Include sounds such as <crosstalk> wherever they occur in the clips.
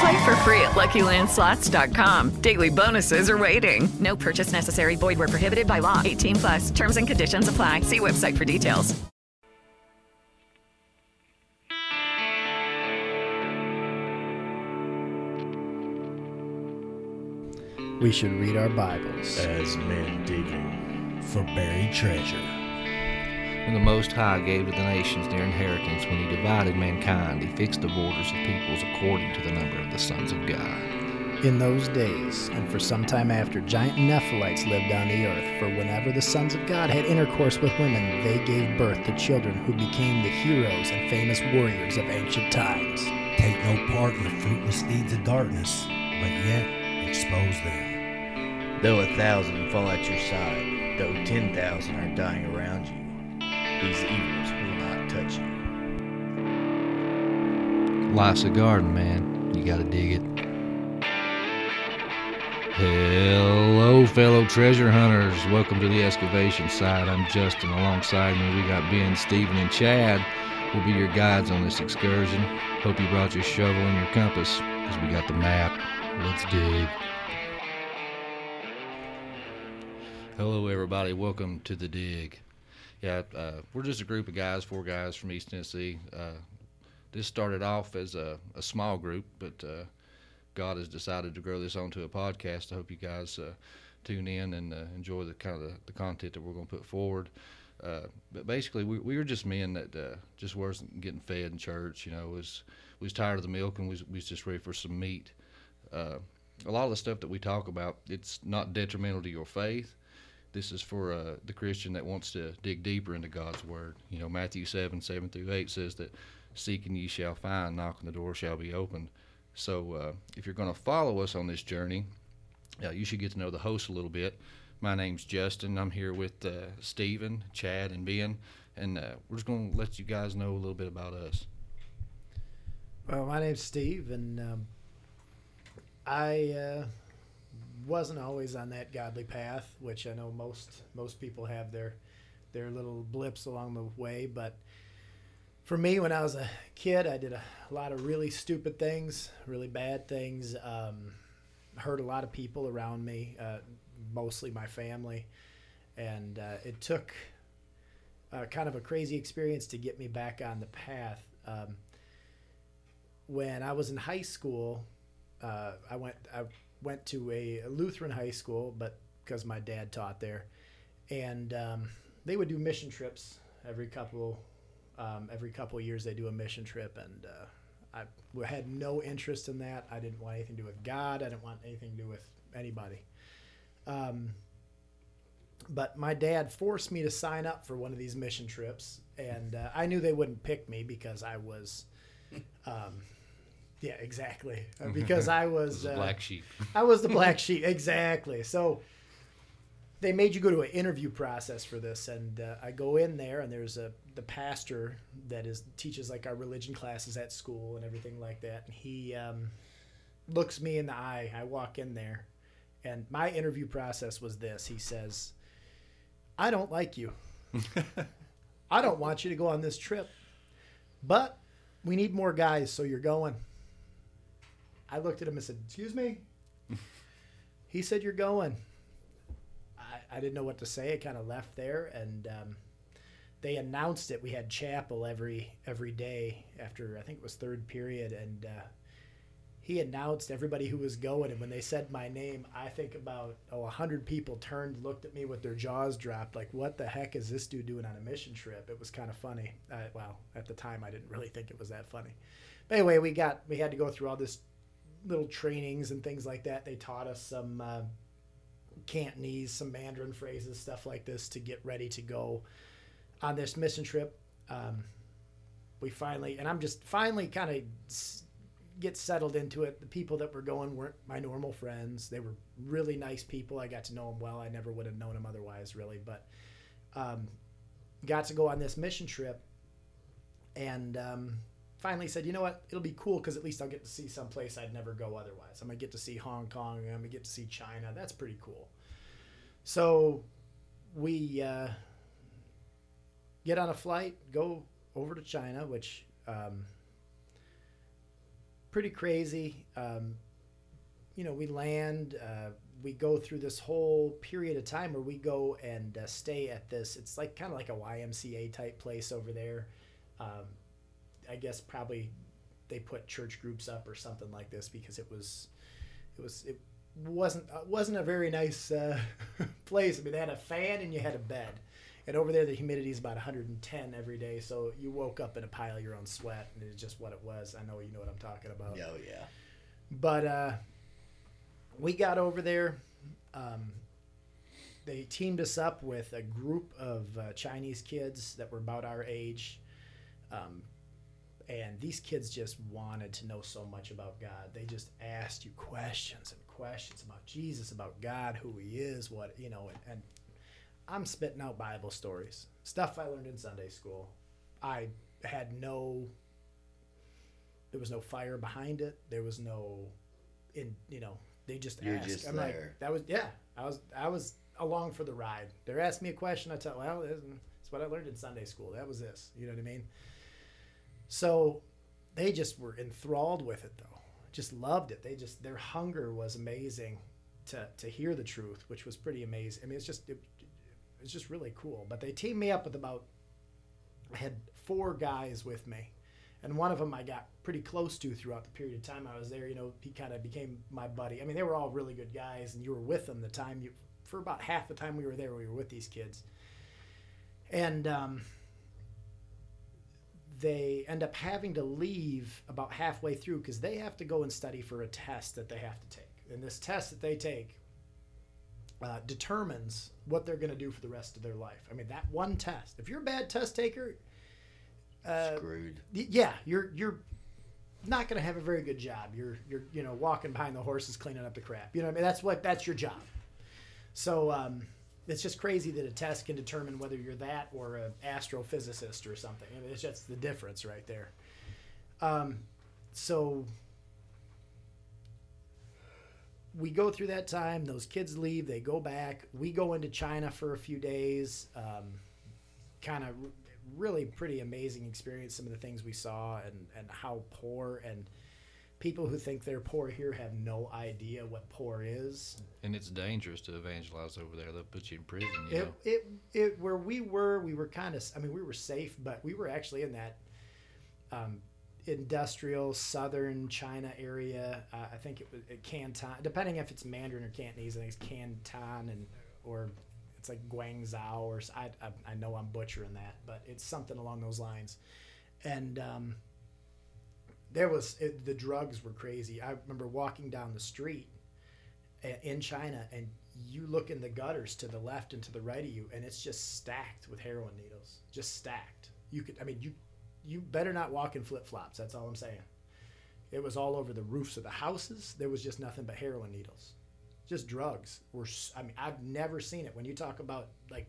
Play for free at LuckyLandSlots.com. Daily bonuses are waiting. No purchase necessary. Void where prohibited by law. 18 plus. Terms and conditions apply. See website for details. We should read our Bibles. as men digging for buried treasure. When the Most High gave to the nations their inheritance, when he divided mankind, he fixed the borders of peoples according to the number of the sons of God. In those days, and for some time after, giant Nephilites lived on the earth. For whenever the sons of God had intercourse with women, they gave birth to children who became the heroes and famous warriors of ancient times. Take no part in the fruitless deeds of darkness, but yet expose them. Though a thousand fall at your side, though ten thousand are dying around you, these evils will not touch you. Life's a garden, man. You gotta dig it. Hello, fellow treasure hunters. Welcome to the excavation site. I'm Justin. Alongside me, we got Ben, Stephen, and Chad. We'll be your guides on this excursion. Hope you brought your shovel and your compass, because we got the map. Let's dig. Hello, everybody. Welcome to the dig. Yeah, uh, we're just a group of guys, four guys from East Tennessee. Uh, this started off as a, a small group, but uh, God has decided to grow this onto a podcast. I hope you guys uh, tune in and uh, enjoy the kind of the, the content that we're going to put forward. Uh, but basically, we, we were just men that just wasn't getting fed in church. You know, was we was tired of the milk and we was, we was just ready for some meat. A lot of the stuff that we talk about, it's not detrimental to your faith. This is for uh, the Christian that wants to dig deeper into God's Word. You know, Matthew 7, 7 through 8 says that seeking ye shall find, knocking the door shall be opened. So uh, if you're going to follow us on this journey, uh, you should get to know the host a little bit. My name's Justin. I'm here with uh, Stephen, Chad, and Ben, and uh, we're just going to let you guys know a little bit about us. Well, my name's Steve, and um, I uh, wasn't always on that godly path, which I know most most people have their their little blips along the way. But for me, when I was a kid, I did a, lot of really stupid things, really bad things. Um, hurt a lot of people around me, uh, mostly my family, and uh, it took uh, kind of a crazy experience to get me back on the path. Um, when I was in high school, uh, I went I went to a Lutheran high school, but because my dad taught there, and um, they would do mission trips every couple um, every couple years. They do a mission trip, and uh, I had no interest in that. I didn't want anything to do with God. I didn't want anything to do with anybody. Um, but my dad forced me to sign up for one of these mission trips, and uh, I knew they wouldn't pick me because I was. <laughs> Yeah, exactly. <laughs> Uh, Because I was The uh, black sheep. <laughs> I was the black <laughs> sheep, exactly. So they made you go to an interview process for this, and uh, I go in there, and there's a the pastor that is teaches like our religion classes at school and everything like that. And he um, looks me in the eye. I walk in there, and my interview process was this. He says, "I don't like you. I don't want you to go on this trip, but we need more guys, so you're going." I looked at him and said, "Excuse me." he said, "You're going." I, I didn't know what to say. I kind of left there, and um, they announced it. We had chapel every every day after I think it was third period, and uh, he announced everybody who was going, and when they said my name, I think about oh, a hundred people turned, looked at me with their jaws dropped, like, "What the heck is this dude doing on a mission trip?" It was kind of funny. Uh, well, at the time, I didn't really think it was that funny. But anyway, we got we had to go through all this little trainings and things like that. They taught us some uh, Cantonese, some Mandarin phrases, stuff like this to get ready to go on this mission trip. Um, we finally, and I'm just finally kind of get settled into it. The people that were going weren't my normal friends. They were really nice people. I got to know them well. I never would have known them otherwise, really. But um, got to go on this mission trip, and um, finally said, you know what? It'll be cool because at least I'll get to see some place I'd never go otherwise. I'm gonna get to see Hong Kong. And I'm gonna get to see China. That's pretty cool. So we uh, get on a flight, go over to China, which um, pretty crazy. Um, you know, we land. Uh, we go through this whole period of time where we go and uh, stay at this. It's like kind of like a YMCA type place over there. Um, I guess probably they put church groups up or something like this because it was it was it wasn't uh, wasn't a very nice uh, <laughs> place. I mean, they had a fan and you had a bed, and over there the humidity is about 110 every day. So you woke up in a pile of your own sweat, and it's just what it was. I know you know what I'm talking about. Oh yeah. But uh, we got over there. Um, they teamed us up with a group of uh, Chinese kids that were about our age. Um, and these kids just wanted to know so much about God. They just asked you questions and questions about Jesus, about God, who He is, what you know, and, and I'm spitting out Bible stories, stuff I learned in Sunday school. I had no, there was no fire behind it. There was no, in you know, they just You're asked. just I'm there. like, that was yeah. I was I was along for the ride. They're asking me a question. I tell well, it's what I learned in Sunday school. That was this. You know what I mean? So they just were enthralled with it though. Just loved it. They just their hunger was amazing to to hear the truth, which was pretty amazing. I mean, it's just it, it's just really cool. But they teamed me up with about I had four guys with me. And one of them I got pretty close to throughout the period of time I was there. You know, he kind of became my buddy. I mean, they were all really good guys, and you were with them the time you, for about half the time we were there, we were with these kids. And um, they end up having to leave about halfway through because they have to go and study for a test that they have to take. And this test that they take uh, determines what they're going to do for the rest of their life. I mean, that one test. If you're a bad test taker, uh, Screwed. yeah, you're you're not going to have a very good job. You're you're you know walking behind the horses, cleaning up the crap. You know what I mean? That's what that's your job. So um, it's just crazy that a test can determine whether you're that or an astrophysicist or something. I mean, it's just the difference right there. Um, so we go through that time. Those kids leave. They go back. We go into China for a few days. Um, kind of really pretty amazing experience. Some of the things we saw and and how poor and people who think they're poor here have no idea what poor is. And it's dangerous to evangelize over there. They'll put you in prison. You It, know. it, it, where we were, we were kind of, I mean, we were safe, but we were actually in that um, industrial southern China area. Uh, I think it was it Canton, depending if it's Mandarin or Cantonese. I think it's Canton and or it's like Guangzhou or I. I know I'm butchering that, but it's something along those lines. And um, there was it, the drugs were crazy. I remember walking down the street uh, in China, and you look in the gutters to the left and to the right of you, and it's just stacked with heroin needles, just stacked. You could, I mean, you you better not walk in flip flops. That's all I'm saying. It was all over the roofs of the houses. There was just nothing but heroin needles, just drugs. Were I mean, I've never seen it. When you talk about like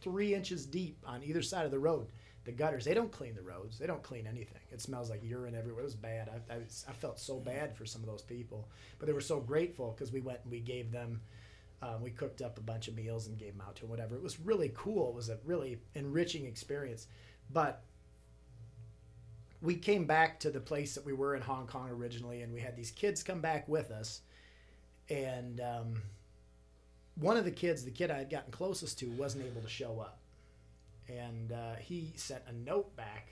three inches deep on either side of the road, the gutters. They don't clean the roads. They don't clean anything. It smells like urine everywhere. It was bad. I, I, I felt so bad for some of those people, but they were so grateful because we went and we gave them. Um, we cooked up a bunch of meals and gave them out to them, whatever. It was really cool. It was a really enriching experience. But we came back to the place that we were in Hong Kong originally, and we had these kids come back with us. And um, one of the kids, the kid I had gotten closest to, wasn't able to show up and uh, he sent a note back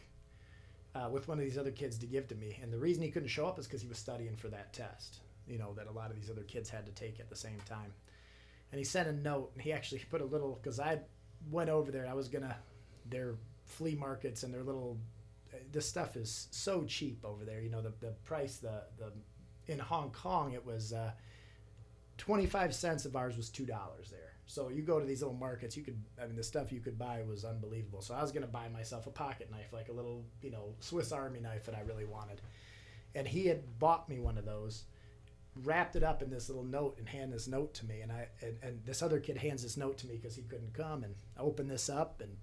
uh, with one of these other kids to give to me. And the reason he couldn't show up is because he was studying for that test, you know, that a lot of these other kids had to take at the same time. And he sent a note, and he actually put a little, because I went over there, I was to, their flea markets and their little, this stuff is so cheap over there. You know, the, the price, the, the, in Hong Kong, it was uh, 25 cents of ours was $2 there. So you go to these little markets, you could, I mean, the stuff you could buy was unbelievable. So I was going to buy myself a pocket knife, like a little, you know, Swiss Army knife that I really wanted. And he had bought me one of those, wrapped it up in this little note and handed this note to me. And I, and, and this other kid hands this note to me because he couldn't come. And I open this up and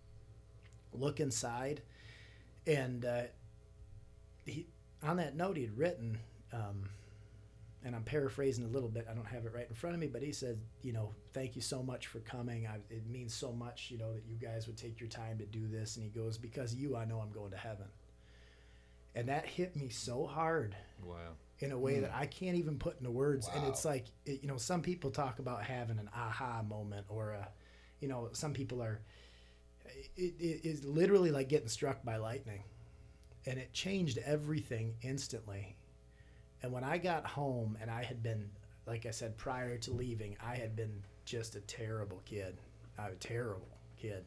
look inside. And uh, he, on that note, he had written, um, and I'm paraphrasing a little bit. I don't have it right in front of me, but he said, you know, thank you so much for coming. I, it means so much, you know, that you guys would take your time to do this. And he goes, because you, I know I'm going to heaven. And that hit me so hard. Wow. In a way Mm. that I can't even put into words. And it's like, it, you know, some people talk about having an aha moment or a, you know, some people are, it, it is literally like getting struck by lightning. And it changed everything instantly. And when I got home and I had been, like I said, prior to leaving, I had been just a terrible kid, a terrible kid.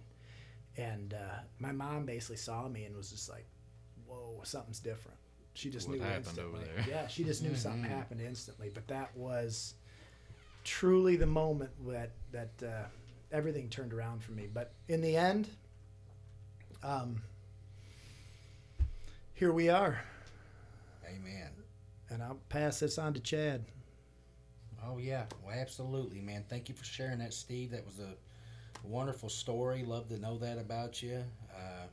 And uh, my mom basically saw me and was just like, whoa, something's different. She just What knew happened over instantly. there? Yeah, she just knew <laughs> something happened instantly. But that was truly the moment that, that uh, everything turned around for me. But in the end, um, here we are. Amen. And I'll pass this on to Chad. Oh yeah, well, absolutely, man. Thank you for sharing that, Steve. That was a wonderful story. Love to know that about you. Uh,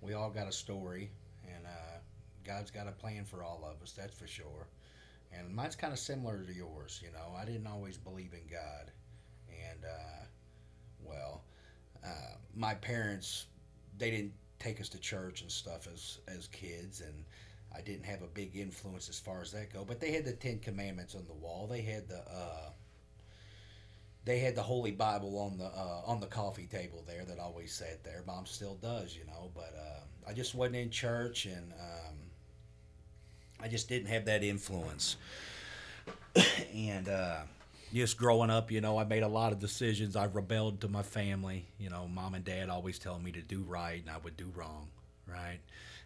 we all got a story, and uh, God's got a plan for all of us. That's for sure. And mine's kind of similar to yours. You know, I didn't always believe in God, and uh, well, uh, my parents they didn't take us to church and stuff as as kids, and I didn't have a big influence as far as that go. But they had the Ten Commandments on the wall. They had the uh, they had the Holy Bible on the uh, on the coffee table there that always sat there. Mom still does, you know. But uh, I just wasn't in church, and um, I just didn't have that influence. <coughs> and uh, just growing up, you know, I made a lot of decisions. I rebelled to my family. You know, mom and dad always telling me to do right, and I would do wrong. Right?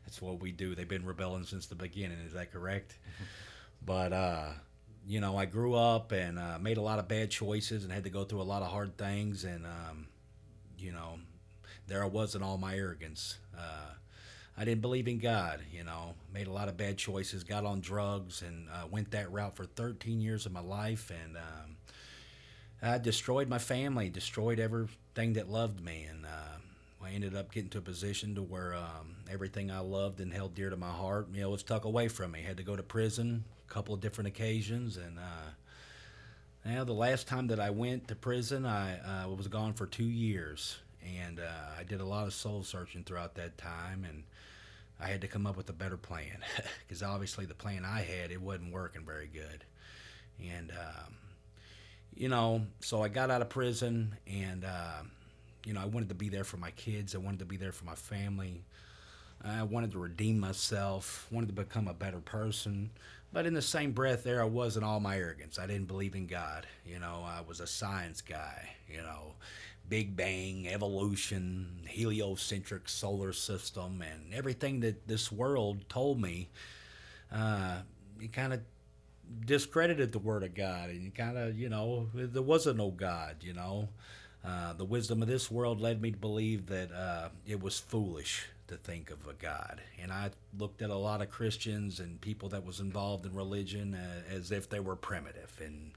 That's what we do. They've been rebelling since the beginning. Is that correct? <laughs> but uh, you know, I grew up and uh, made a lot of bad choices and had to go through a lot of hard things. And um, you know, there I was in all my arrogance. Uh, I didn't believe in God, you know, made a lot of bad choices, got on drugs, and uh, went that route for 13 years of my life. And um, I destroyed my family, destroyed everything that loved me. And uh, I ended up getting to a position to where um, everything I loved and held dear to my heart, you know, was tucked away from me. Had to go to prison a couple of different occasions. And uh, now the last time that I went to prison, I uh, was gone for two years. And uh, I did a lot of soul searching throughout that time. And I had to come up with a better plan <laughs> because obviously the plan I had it wasn't working very good, and um, you know, so I got out of prison, and uh, you know, I wanted to be there for my kids. I wanted to be there for my family. I wanted to redeem myself. Wanted to become a better person. But in the same breath, there I was in all my arrogance. I didn't believe in God. You know, I was a science guy. You know, Big Bang, evolution, heliocentric solar system, and everything that this world told me, uh, you kind of discredited the Word of God, and kind of, you know, there wasn't no God, you know. Uh, the wisdom of this world led me to believe that uh, it was foolish to think of a God, and I looked at a lot of Christians and people that was involved in religion uh, as if they were primitive and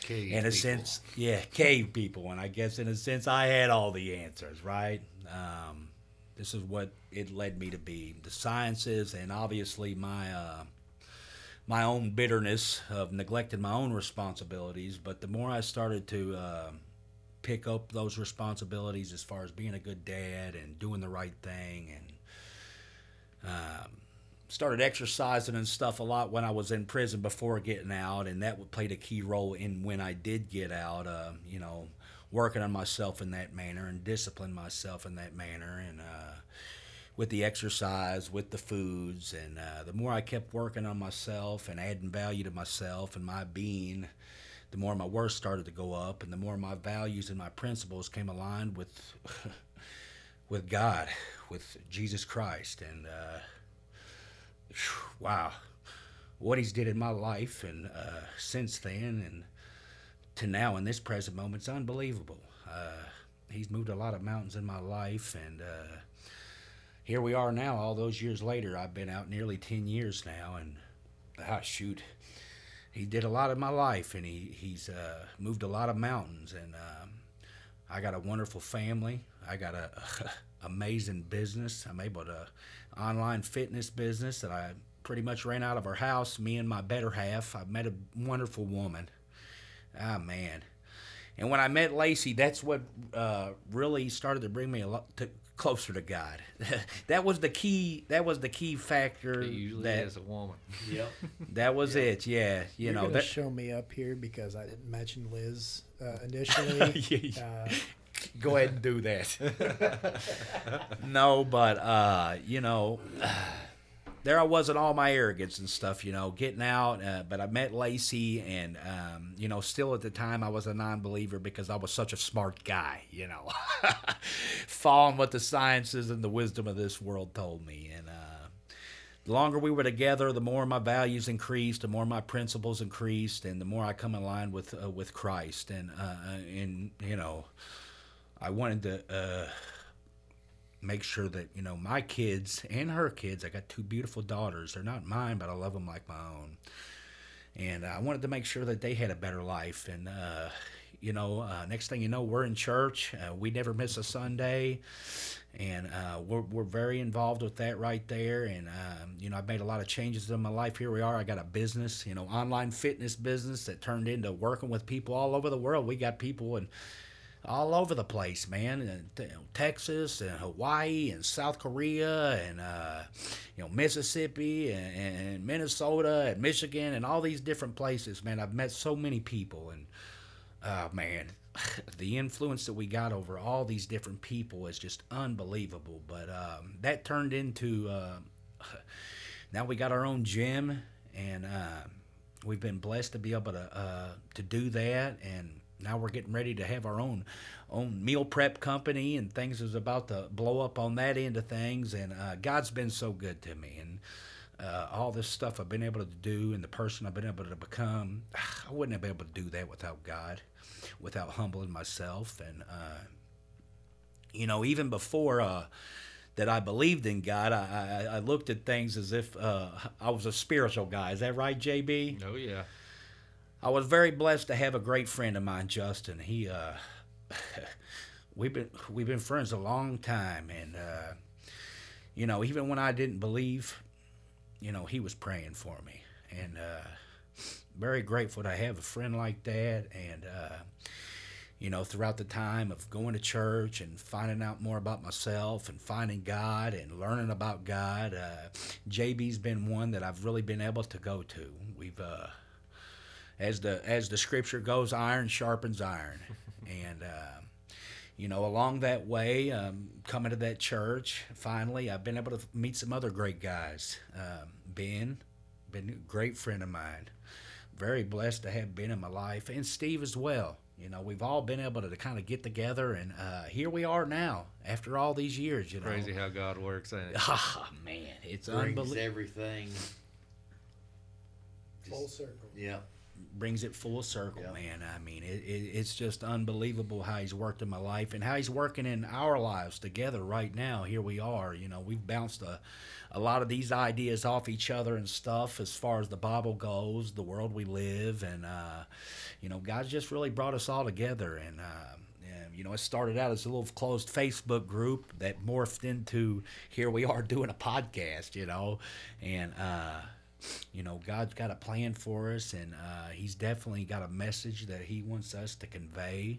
Cave in a people. sense, yeah, cave people, and I guess in a sense I had all the answers, right? Um, this is what it led me to be: the sciences, and obviously my uh, my own bitterness of neglecting my own responsibilities. But the more I started to uh, pick up those responsibilities, as far as being a good dad and doing the right thing, and um, started exercising and stuff a lot when I was in prison before getting out, and that played a key role in when I did get out. Uh, you know, working on myself in that manner and discipline myself in that manner, and uh, with the exercise, with the foods, and uh, the more I kept working on myself and adding value to myself and my being, the more my worth started to go up, and the more my values and my principles came aligned with <laughs> with God, with Jesus Christ, and uh, wow, what He's did in my life, and uh, since then, and to now in this present moment, it's unbelievable. Uh, he's moved a lot of mountains in my life, and uh, here we are now. All those years later, I've been out nearly ten years now, and ah, shoot, he did a lot in my life, and he he's uh, moved a lot of mountains, and um, I got a wonderful family. I got a, <laughs> amazing business. I'm able to online fitness business that I pretty much ran out of our house. Me and my better half. I met a wonderful woman. Ah man, and when I met Lacey, that's what uh, really started to bring me a lot to, closer to God. <laughs> that was the key. That was the key factor. It usually that, is a woman. <laughs> Yep. That was Yep. it. Yeah. You You're know that. show me up here because I didn't mention Liz uh, initially. <laughs> uh, Go ahead and do that. no, but uh, you know, there I was in all my arrogance and stuff, you know, getting out. Uh, but I met Lacey, and um, you know, still at the time I was a non-believer because I was such a smart guy, you know, <laughs> following what the sciences and the wisdom of this world told me, and. Uh, the longer we were together, the more my values increased, the more my principles increased, and the more I come in line with uh, with Christ. And uh, and you know, I wanted to uh, make sure that you know my kids and her kids. I got two beautiful daughters. They're not mine, but I love them like my own. And I wanted to make sure that they had a better life. And uh, you know, uh, next thing you know, we're in church. Uh, we never miss a Sunday, and uh, we're we're very involved with that right there. And um, you know, I've made a lot of changes in my life. Here we are. I got a business, you know, online fitness business that turned into working with people all over the world. We got people in all over the place, man. Know, Texas and Hawaii and South Korea and uh, you know Mississippi and, and Minnesota and Michigan and all these different places, man. I've met so many people and oh man, <laughs> the influence that we got over all these different people is just unbelievable. But um, that turned into uh, <laughs> now we got our own gym and. Uh, we've been blessed to be able to uh, to do that, and now we're getting ready to have our own own meal prep company, and things is about to blow up on that end of things. And uh, God's been so good to me, and uh, all this stuff I've been able to do, and the person I've been able to become, I wouldn't have been able to do that without God, without humbling myself, and uh, you know, even before. Uh, that I believed in God, I, I, I looked at things as if uh, I was a spiritual guy. Is that right, JB? Oh yeah. I was very blessed to have a great friend of mine, Justin. He, uh, <laughs> we've been we've been friends a long time, and uh, you know, even when I didn't believe, you know, he was praying for me, and uh, very grateful to have a friend like that, and. Uh, you know, throughout the time of going to church and finding out more about myself and finding God and learning about God, uh, JB's been one that I've really been able to go to. We've, uh, as the as the scripture goes, iron sharpens iron, <laughs> and uh, you know, along that way, um, coming to that church, finally, I've been able to meet some other great guys. Um, ben, been a great friend of mine. Very blessed to have Ben in my life, and Steve as well. You know, we've all been able to, to kind of get together, and uh, here we are now after all these years. You know, Crazy how God works, ain't it? <laughs> Ah man, it's Brings unbelievable. everything. full circle. Yeah. Brings it full circle, man. I mean, it, it, it's just unbelievable how he's worked in my life and how he's working in our lives together right now. Here we are. You know, we've bounced a, a lot of these ideas off each other and stuff as far as the Bible goes, the world we live, and uh, you know, God's just really brought us all together. And uh, and, you know, it started out as a little closed Facebook group that morphed into here we are doing a podcast. You know, and. Uh, you know, God's got a plan for us, and uh, He's definitely got a message that He wants us to convey.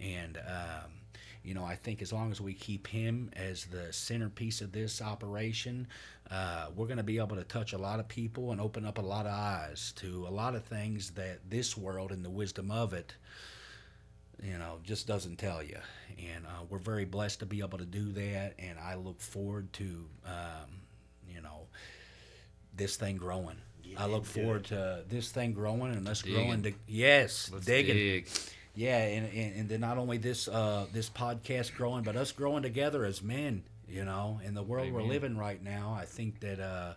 And, um, you know, I think as long as we keep Him as the centerpiece of this operation, uh, we're going to be able to touch a lot of people and open up a lot of eyes to a lot of things that this world and the wisdom of it you know, just doesn't tell you. And uh, we're very blessed to be able to do that. And I look forward to, um, this thing growing. I look forward to this thing growing and us Digging. growing. To, yes, Let's digging. dig. Yeah, and, and and then not only this uh, this podcast growing, but us growing together as men. You know, in the world we're living right now, I think that uh,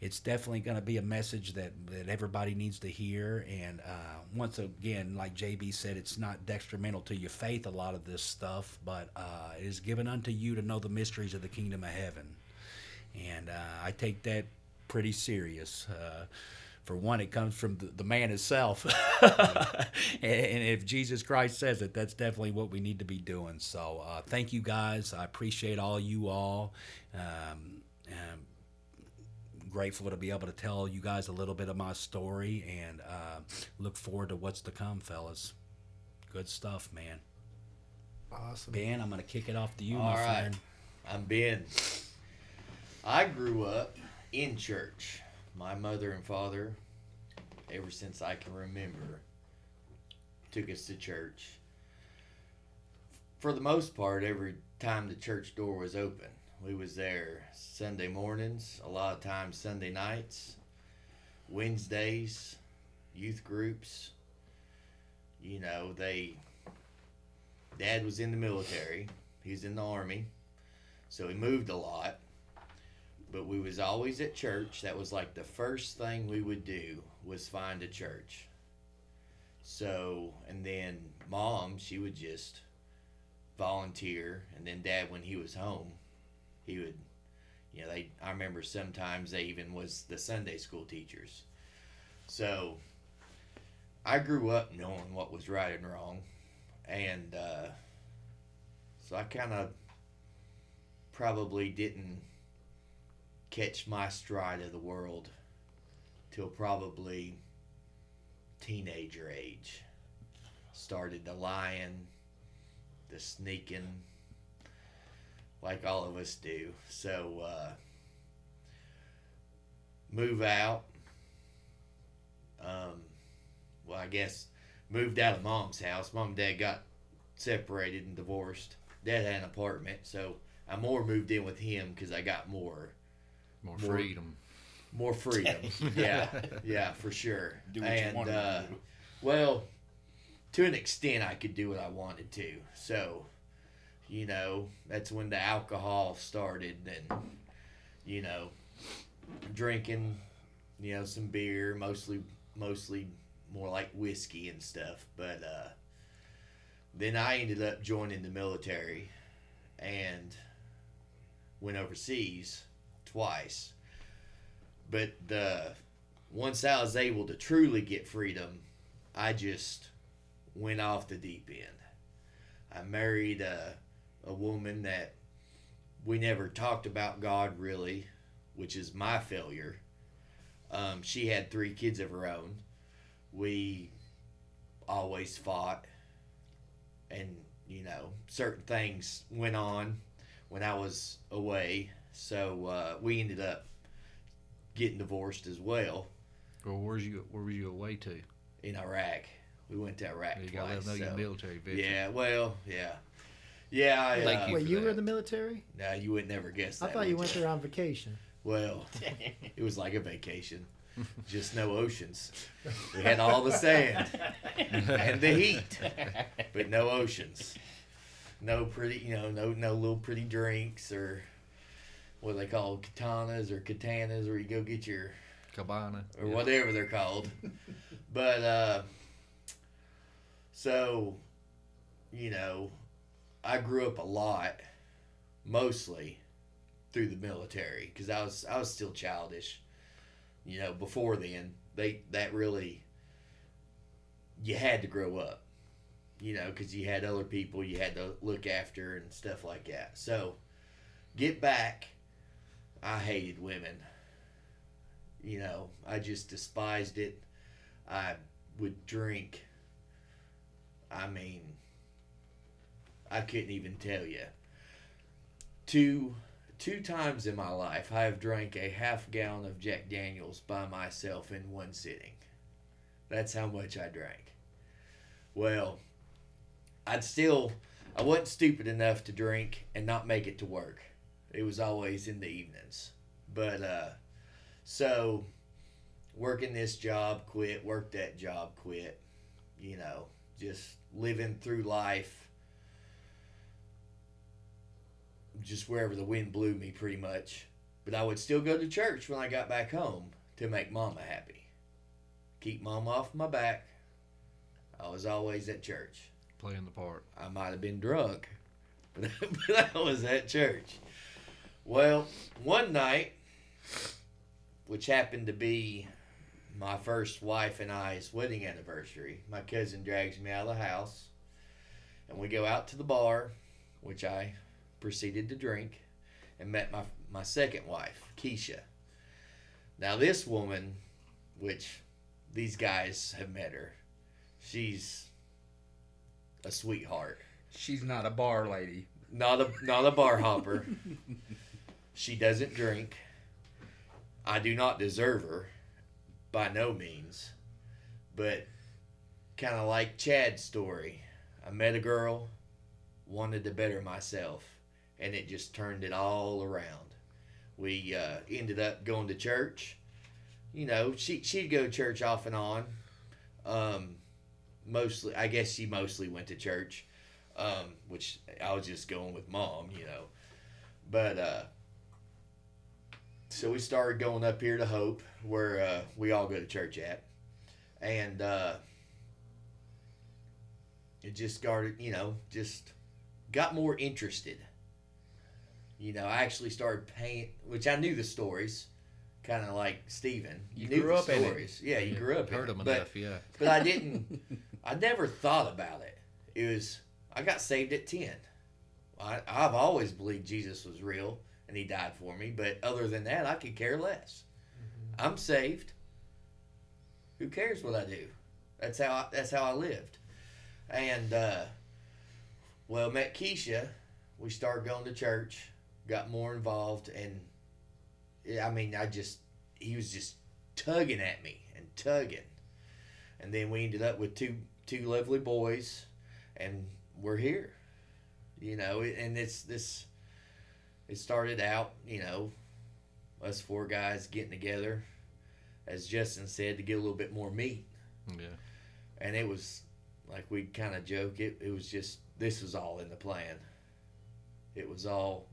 it's definitely going to be a message that, that everybody needs to hear. And uh, once again, like JB said, it's not detrimental to your faith, a lot of this stuff, but uh, it is given unto you to know the mysteries of the kingdom of heaven. And uh, I take that pretty serious. Uh, for one, it comes from the, the man himself. <laughs> and, and if Jesus Christ says it, that's definitely what we need to be doing. So uh, thank you guys. I appreciate all you all. Um, grateful to be able to tell you guys a little bit of my story and uh, look forward to what's to come, fellas. Good stuff, man. Awesome. Ben, I'm going to kick it off to you, All my right. friend. I'm Ben. I grew up in church. My mother and father, ever since I can remember, took us to church. For the most part, every time the church door was open, we was there Sunday mornings, a lot of times Sunday nights, Wednesdays, youth groups. You know, they dad was in the military. He's in the army. So he moved a lot. But we was always at church. That was like the first thing we would do was find a church. So, and then mom, she would just volunteer, and then dad, when he was home, he would, you know, they. I remember sometimes they even was the Sunday school teachers. So, I grew up knowing what was right and wrong, and uh, so I kind of probably didn't catch my stride of the world till probably teenager age. Started the lying, the sneaking, like all of us do. So, uh, move out. Um, well, I guess moved out of mom's house. Mom and dad got separated and divorced. Dad had an apartment, so I more moved in with him because I got more, More freedom. more freedom. <laughs> yeah, yeah, for sure. Do what and wanted to uh, well, to an extent, I could do what I wanted to. So, you know, that's when the alcohol started, and you know, drinking, you know, some beer, mostly, mostly more like whiskey and stuff. But uh, then I ended up joining the military, and went overseas twice. But the once I was able to truly get freedom, I just went off the deep end. I married a, a woman that we never talked about God really, which is my failure. Um, she had three kids of her own. We always fought, and you know, certain things went on when I was away. So uh, we ended up getting divorced as well Well, where's you? Where were you away to? in Iraq. We went to Iraq You twice. gotta know you're so- military veteran. Yeah, well, yeah, yeah. I, Thank uh, you Wait, for you that. were in the military? No, you would never guess that. I thought you went there on vacation. Well, <laughs> it was like a vacation, just no oceans. We had all the sand and the heat, but no oceans. No pretty, you know, no no little pretty drinks or what they call katanas or katanas, where you go get your Cabana. or Yeah. whatever they're called. <laughs> but uh, so, you know, I grew up a lot, mostly through the military because I was I was still childish. You know, before then, they that really you had to grow up. You know, because you had other people you had to look after and stuff like that. So, get back. I hated women you know, I just despised it. I would drink. I mean, I couldn't even tell you. Two two times in my life, I have drank a half gallon of Jack Daniels by myself in one sitting. That's how much I drank. Well, I'd still, I wasn't stupid enough to drink and not make it to work. It was always in the evenings. But, uh, so working this job, quit, work that job, quit, you know, just living through life just wherever the wind blew me pretty much. But I would still go to church when I got back home to make mama happy. Keep mama off my back. I was always at church. Playing the part. I might have been drunk, but, <laughs> but I was at church. Well, one night, which happened to be my first wife and I's wedding anniversary, my cousin drags me out of the house, and we go out to the bar, which I proceeded to drink, and met my my second wife, Keisha. Now this woman, which these guys have met her, she's a sweetheart. She's not a bar lady. Not a not a bar hopper. <laughs> she doesn't drink. I do not deserve her, by no means. But kind of like Chad's story, I met a girl, wanted to better myself, and it just turned it all around. We uh, ended up going to church. You know, she she'd go to church off and on. Um, mostly, I guess she mostly went to church, um, which I was just going with mom, you know. But uh, so we started going up here to Hope, where uh, we all go to church at, and uh, it just started, you know, just got more interested. You know, I actually started paying, which I knew the stories, kind of like Steven. You knew grew up in it. stories. Yeah, you grew up in Heard it. them But- enough, yeah. But I didn't. <laughs> I never thought about it. It was I got saved at ten. I, I've always believed Jesus was real and He died for me, but other than that, I could care less. I'm saved. Who cares what I do? That's how I, that's how I lived. And uh, well, met Keisha. We started going to church, got more involved, and I mean, I just he was just tugging at me and tugging, and then we ended up with two two lovely boys, and we're here. You know, and it's this. It started out, you know, us four guys getting together, as Justin said, to get a little bit more meat. Yeah. And it was like we kind of joke. It it was just this was all in the plan. It was all.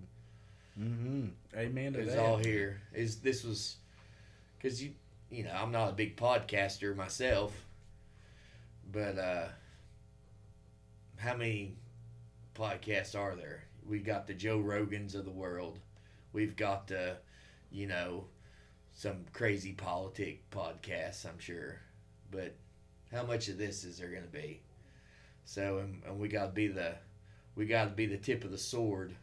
Mm-hmm. Amen to It was that. all here. Is this was, because you you know I'm not a big podcaster myself, but uh, how many podcasts are there? We got the Joe Rogans of the world. We've got the, you know, some crazy politic podcasts. I'm sure, but how much of this is there going to be? So and, and we got to be the, we got to be the tip of the sword.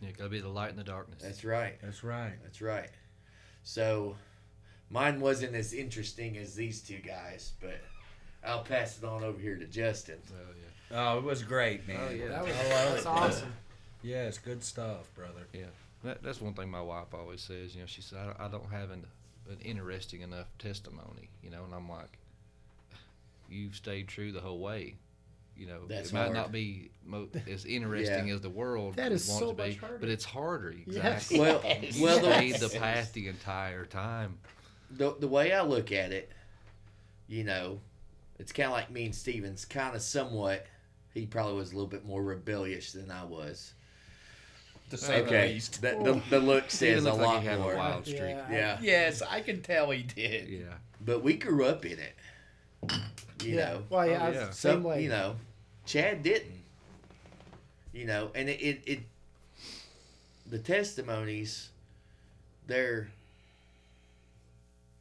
Yeah, gotta be the light in the darkness. That's right. That's right. That's right. So, mine wasn't as interesting as these two guys, but I'll pass it on over here to Justin. Oh yeah. Oh, it was great, man. Oh, yeah. That was- I love it. awesome. Yes, good stuff, brother. Yeah, that, that's one thing my wife always says. You know, she said I, I don't have an, an interesting enough testimony. You know, and I'm like, you've stayed true the whole way. You know, That's it might hard. not be mo- as interesting Yeah. as the world That is wants so to be, much harder. but it's harder. Yes. Exactly. Well, <laughs> Yes. well, the, stayed the path the entire time. the the way I look at it, you know, it's kind of like me and Steven's kind of somewhat. He probably was a little bit more rebellious than I was. To say the okay, least. the, the, the look <laughs> says a looked like lot he had a more. wild streak. Yeah, Yeah, Yes, I can tell he did. Yeah. but we grew up in it. You yeah. know, Well, yeah, Oh, yeah. the same way. You know, Chad didn't. You know, and it, it, it the testimonies, they're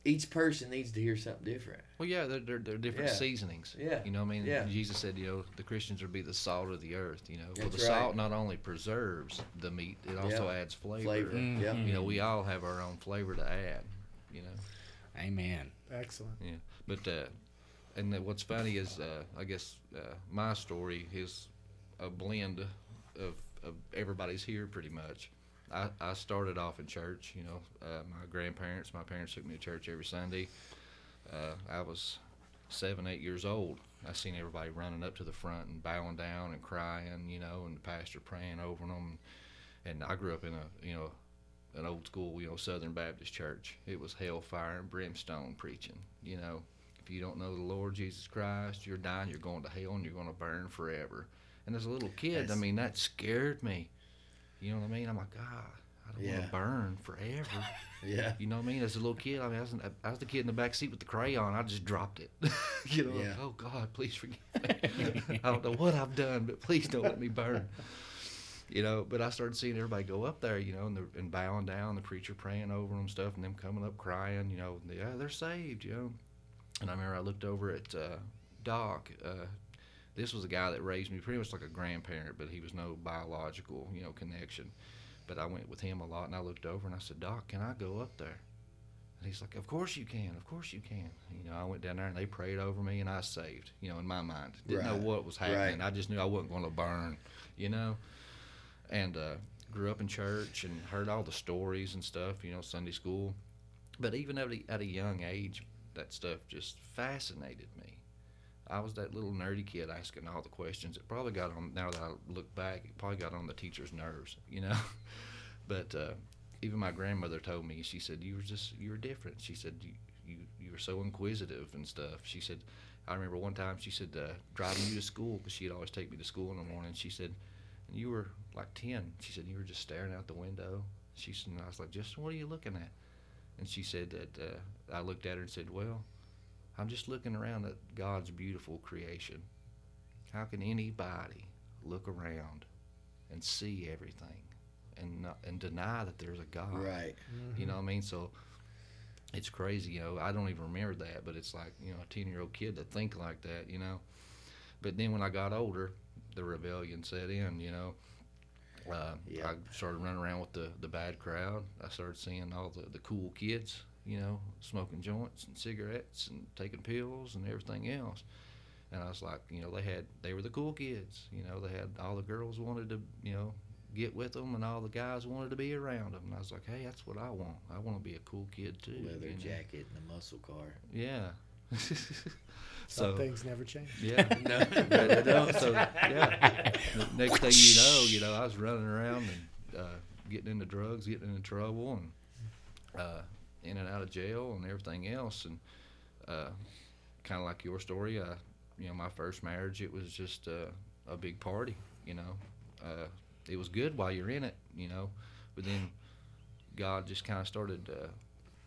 each person needs to hear something different. Well, yeah, they're, they're, they're different Yeah. seasonings. Yeah. You know, what I mean, Yeah. Jesus said, you know, the Christians would be the salt of the earth. You know, well, the right. salt not only preserves the meat, it also Yeah. adds flavor. Flavor, yeah. You know, we all have our own flavor to add. You know. Amen. Excellent. Yeah, but uh, and then what's funny is uh, I guess uh, my story is a blend of, of everybody's here pretty much. I, I started off in church. You know, uh, my grandparents, my parents took me to church every Sunday. Uh, I was seven, eight years old, I seen everybody running up to the front and bowing down and crying, you know, and the pastor praying over them. And I grew up in a, you know, an old school, you know, Southern Baptist church. It was hellfire and brimstone preaching. You know, if you don't know the Lord Jesus Christ, you're dying, you're going to hell, and you're going to burn forever. And as a little kid, I mean, that scared me. You know what I mean? I'm like, God, I don't want to burn forever. <laughs> Yeah. You know what I mean? As a little kid, I mean, I was, I was the kid in the back seat with the crayon. I just dropped it. <laughs> you know, like, oh God, please forgive me. <laughs> I don't know what I've done, but please don't let me burn. You know, but I started seeing everybody go up there, you know, and, the, and bowing down, the preacher praying over them, stuff, and them coming up crying, you know, yeah, they're saved, you know. And I remember I looked over at uh, Doc. Uh, this was a guy that raised me pretty much like a grandparent, but he was no biological, you know, connection. But I went with him a lot, and I looked over and I said, Doc, can I go up there? And he's like, Of course you can, of course you can. You know, I went down there and they prayed over me, and I saved. You know, in my mind, didn't know what was happening. Right. I just knew I wasn't going to burn. You know, and uh, grew up in church and heard all the stories and stuff. You know, Sunday school. But even at a, at a young age, that stuff just fascinated me. I was that little nerdy kid asking all the questions. It probably got on. Now that I look back, it probably got on the teacher's nerves, you know. <laughs> but uh, even my grandmother told me. She said you were just you were different. She said you you you were so inquisitive and stuff. She said I remember one time she said uh, driving you to school because she'd always take me to school in the morning. She said and you were like ten. She said you were just staring out the window. She said and I was like just what are you looking at? And she said that uh, I looked at her and said, well. I'm just looking around at God's beautiful creation. How can anybody look around and see everything and not, and deny that there's a God? Right. You know what I mean? So it's crazy. You know, I don't even remember that, but it's like you know a ten year old kid to think like that. You know, but then when I got older, the rebellion set in. You know. Uh, Yeah. I started running around with the, the bad crowd. I started seeing all the, the cool kids, you know, smoking joints and cigarettes and taking pills and everything else. And I was like, you know, they had they were the cool kids. You know, they had all the girls wanted to, you know, get with them, and all the guys wanted to be around them. And I was like, hey, that's what I want. I want to be a cool kid too. Leather you know? jacket and a muscle car. Yeah. <laughs> Some things never change. Yeah. <laughs> No. <laughs> Yeah, they don't. So yeah. The next thing you know, you know, I was running around and uh, getting into drugs, getting into trouble, and uh, in and out of jail and everything else. And uh, kind of like your story, uh, you know, my first marriage, it was just uh, a big party. You know, uh, it was good while you're in it. You know, but then God just kind of started uh,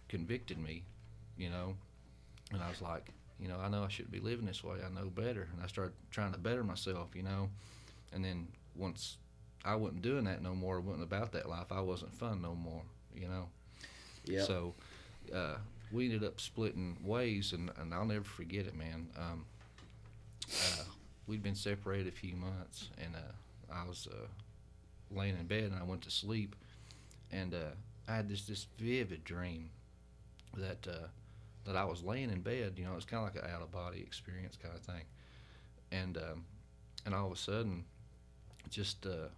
convicting me. You know, and I was like, you know, I know I shouldn't be living this way. I know better, and I started trying to better myself. You know, and then once I wasn't doing that no more, I wasn't about that life. I wasn't fun no more. You know. Yep. So uh, we ended up splitting ways, and, and I'll never forget it, man. Um, uh, we'd been separated a few months, and uh, I was uh, laying in bed, and I went to sleep, and uh, I had this this vivid dream that uh, that I was laying in bed. You know, it's kind of like an out of body experience kind of thing, and um, and all of a sudden, just the,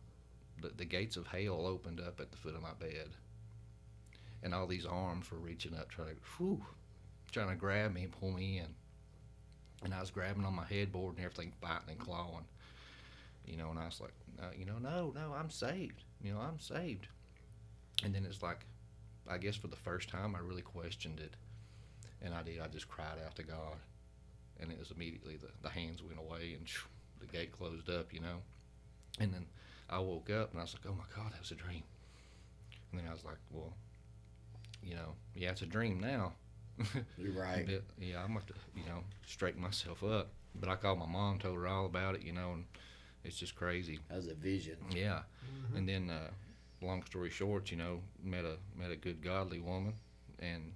the gates of hell opened up at the foot of my bed, and all these arms were reaching up, trying to, whew, trying to grab me and pull me in, and I was grabbing on my headboard and everything, biting and clawing, you know, and I was like, uh, you know, no, no, I'm saved, you know, I'm saved, and then it's like, I guess for the first time, I really questioned it, and I did. I just cried out to God, and it was immediately the, the hands went away and shoo, the gate closed up, you know, and then I woke up and I was like, oh my God, that was a dream, and then I was like, well, you know, yeah, it's a dream now. <laughs> You're right. But, yeah, I'm gonna have to, you know, straighten myself up. But I called my mom, told her all about it, you know, and it's just crazy. That was a vision. Yeah, and then, uh, long story short, you know, met a met a good godly woman, and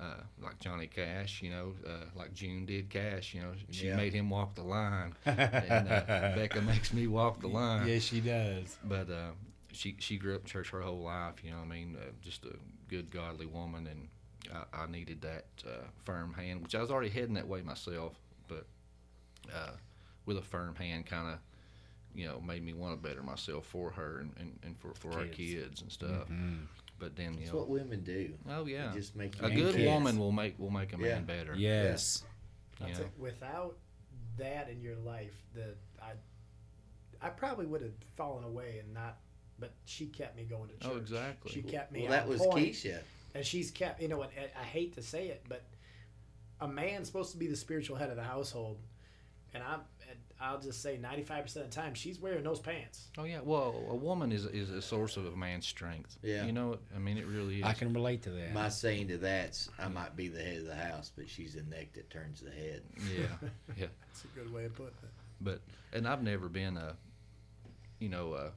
uh, like Johnny Cash, you know, uh, like June did Cash, you know, she Yeah. made him walk the line, <laughs> and uh, Becca makes me walk the line. Yeah, she does. But uh, she she grew up in church her whole life. You know, what I mean, uh, just a good godly woman, and I, I needed that uh, firm hand, which I was already heading that way myself, but uh, with a firm hand, kind of. You know, made me want to better myself for her and, and, and for, for our Kids. kids and stuff. Mhm. But then, you That's know, what women do. Oh They yeah, just make a good kids. woman will make will make a man Yeah. better. Yes. I'll You tell know? you, without that in your life, the I I probably would have fallen away and not. But she kept me going to oh, church. Oh, exactly. She kept me. Well, that was point. Keisha. And she's kept. You know what? I- I hate to say it, but a man's supposed to be the spiritual head of the household, and I'm I'll just say, ninety-five percent of the time, she's wearing those pants. Oh yeah. Well, a woman is is a source of a man's strength. Yeah. You know, I mean, it really is. I can relate to that. My saying to that's, I might be the head of the house, but she's the neck that turns the head. Yeah. <laughs> Yeah. That's a good way of putting it. But and I've never been a, you know, a,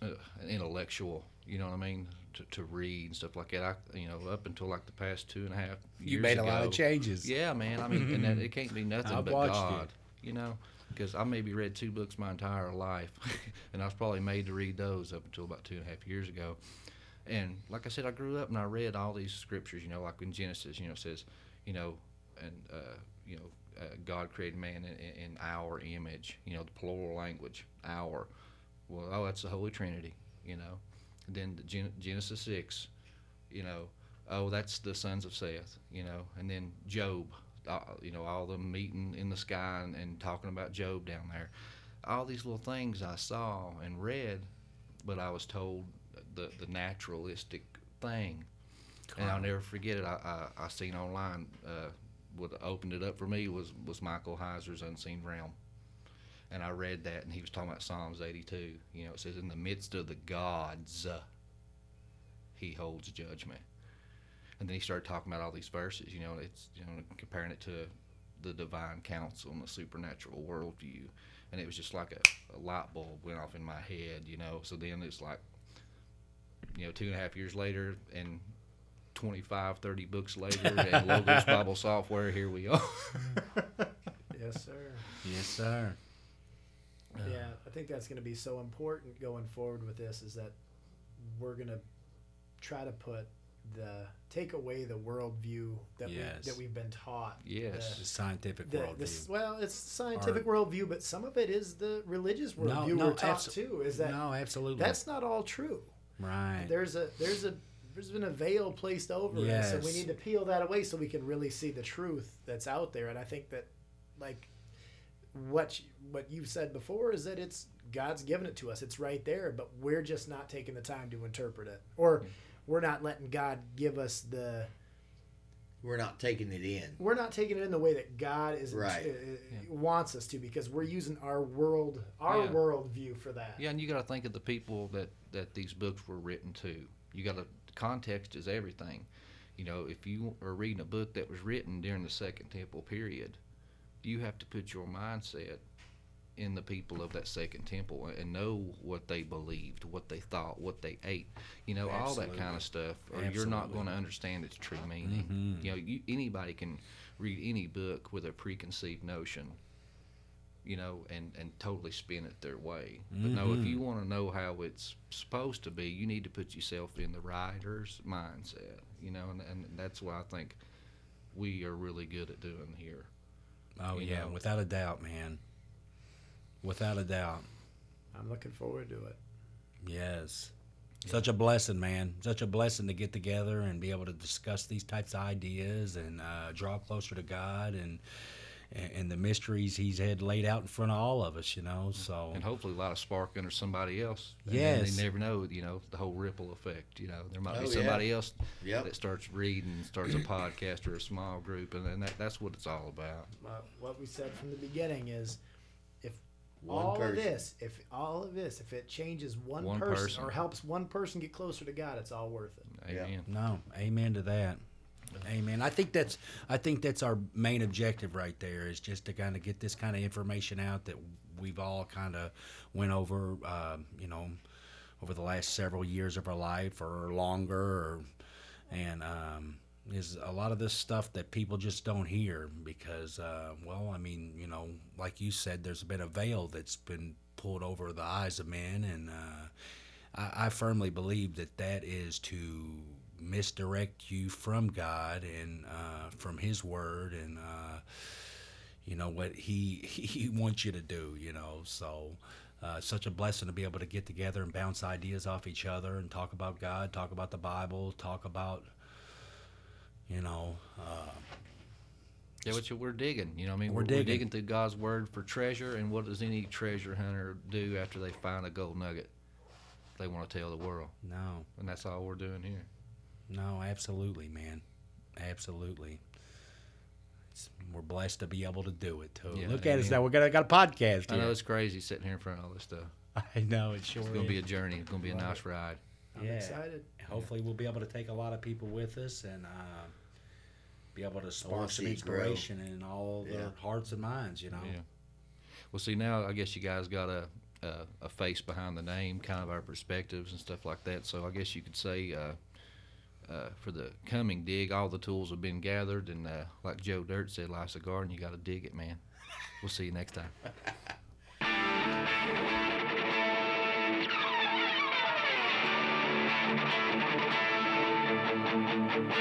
an intellectual. You know what I mean? To, to read and stuff like that. I, you know, up until like the past two and a half years You made a lot of changes. Yeah, man. I mean, and that, it can't be <laughs> nothing I've but watched God. it. You know, because I maybe read two books my entire life, <laughs> and I was probably made to read those up until about two and a half years ago. And like I said, I grew up and I read all these scriptures. You know, like in Genesis, you know, it says, you know, and uh, you know, uh, God created man in, in our image. You know, the plural language, our. Well, oh, that's the Holy Trinity. You know, and then the Gen- Genesis six. You know, oh, that's the sons of Seth. You know, and then Job. Uh, you know, all them meeting in the sky and, and talking about Job down there. All these little things I saw and read, but I was told the the naturalistic thing, and I'll never forget it. I I, I seen online. Uh, what opened it up for me was was Michael Heiser's Unseen Realm, and I read that, and he was talking about Psalms 82. You know, it says, "In the midst of the gods, uh, He holds judgment." And then he started talking about all these verses. You know, it's you know comparing it to the divine council and the supernatural worldview, and it was just like a, a light bulb went off in my head. You know, so then it's like you know, two and a half years later and 25, 30 books later <laughs> and Logos Bible Software, here we are. Yes, sir. Yes, sir. Yeah, I think that's going to be so important going forward with this is that we're going to try to put the take away the worldview that Yes. we that we've been taught. Yes. The scientific The, worldview. the, well, it's scientific worldview, but some of it is the religious worldview no, we're taught abso- too. Is that no, absolutely. That's not all true. right. There's a there's a there's been a veil placed over it, so we need to peel that away so we can really see the truth that's out there. And I think that, like, what you, what you've said before is that it's God's given it to us. It's right there, but we're just not taking the time to interpret it, or we're not letting God give us the. We're not taking it in. We're not taking it in the way that God is Right. uh, wants us to because we're using our world our Yeah. world view for that. Yeah, and you got to think of the people that that these books were written to. You got to context is everything. You know, if you are reading a book that was written during the Second Temple period, you have to put your mindset in the people of that Second Temple and know what they believed, what they thought, what they ate. You know, all that kind of stuff, or you're not going to understand its true meaning. Mhm. You know, you, anybody can read any book with a preconceived notion you know, and, and totally spin it their way. But no, if Mhm. you want to know how it's supposed to be, you need to put yourself in the writer's mindset, you know, and, and that's what I think we are really good at doing here. Oh yeah, know. without a doubt, man. Without a doubt. I'm looking forward to it. Yes. Such a blessing, man. Such a blessing to get together and be able to discuss these types of ideas and uh, draw closer to God and, and and the mysteries He's had laid out in front of all of us. You know, so And hopefully a lot of spark under somebody else. And Yes. They never know, you know, the whole ripple effect. You know, there might Oh, be yeah. somebody else Yep. that starts reading, starts a <clears throat> podcast or a small group, and, and that, that's what it's all about. Uh, what we said from the beginning is if One all person. of this if all of this if it changes one, One person, person. or helps one person get closer to god it's all worth it Amen. No, amen to that. Amen. I think that's I think that's our main objective right there is just to kind of get this kind of information out that we've all kind of went over, uh, you know, over the last several years of our life or longer, or, and um, is a lot of this stuff that people just don't hear because, uh, well, I mean, you know, like you said, there's been a veil that's been pulled over the eyes of men, and uh, I, I firmly believe that that is to misdirect you from God and uh, from His Word and uh, you know what He <laughs> He wants you to do. You know, so uh, such a blessing to be able to get together and bounce ideas off each other and talk about God, talk about the Bible, talk about you know. Uh, Yeah, which we're digging. You know, what I mean, We're we're, digging. digging through God's word for treasure. And what does any treasure hunter do after they find a gold nugget? They want to tell the world, No, and that's all we're doing here. No, absolutely, man, absolutely. It's, we're blessed to be able to do it too. Yeah, Look at us amen. now. We're gonna got a podcast I here. know it's crazy sitting here in front of all this stuff. <laughs> I know it sure It's going to be a journey. It's going to be a Love nice it. ride. I'm excited. Hopefully, we'll be able to take a lot of people with us and uh, be able to spark some see grow. inspiration in all Yeah. their hearts and minds. You know. Yeah. Well, see now, I guess you guys got a, a a face behind the name, kind of our perspectives and stuff like that. So I guess you could say, uh, uh, for the coming dig, all the tools have been gathered, and uh, like Joe Dirt said, life's a garden. You got to dig it, man. We'll see you next time. <laughs>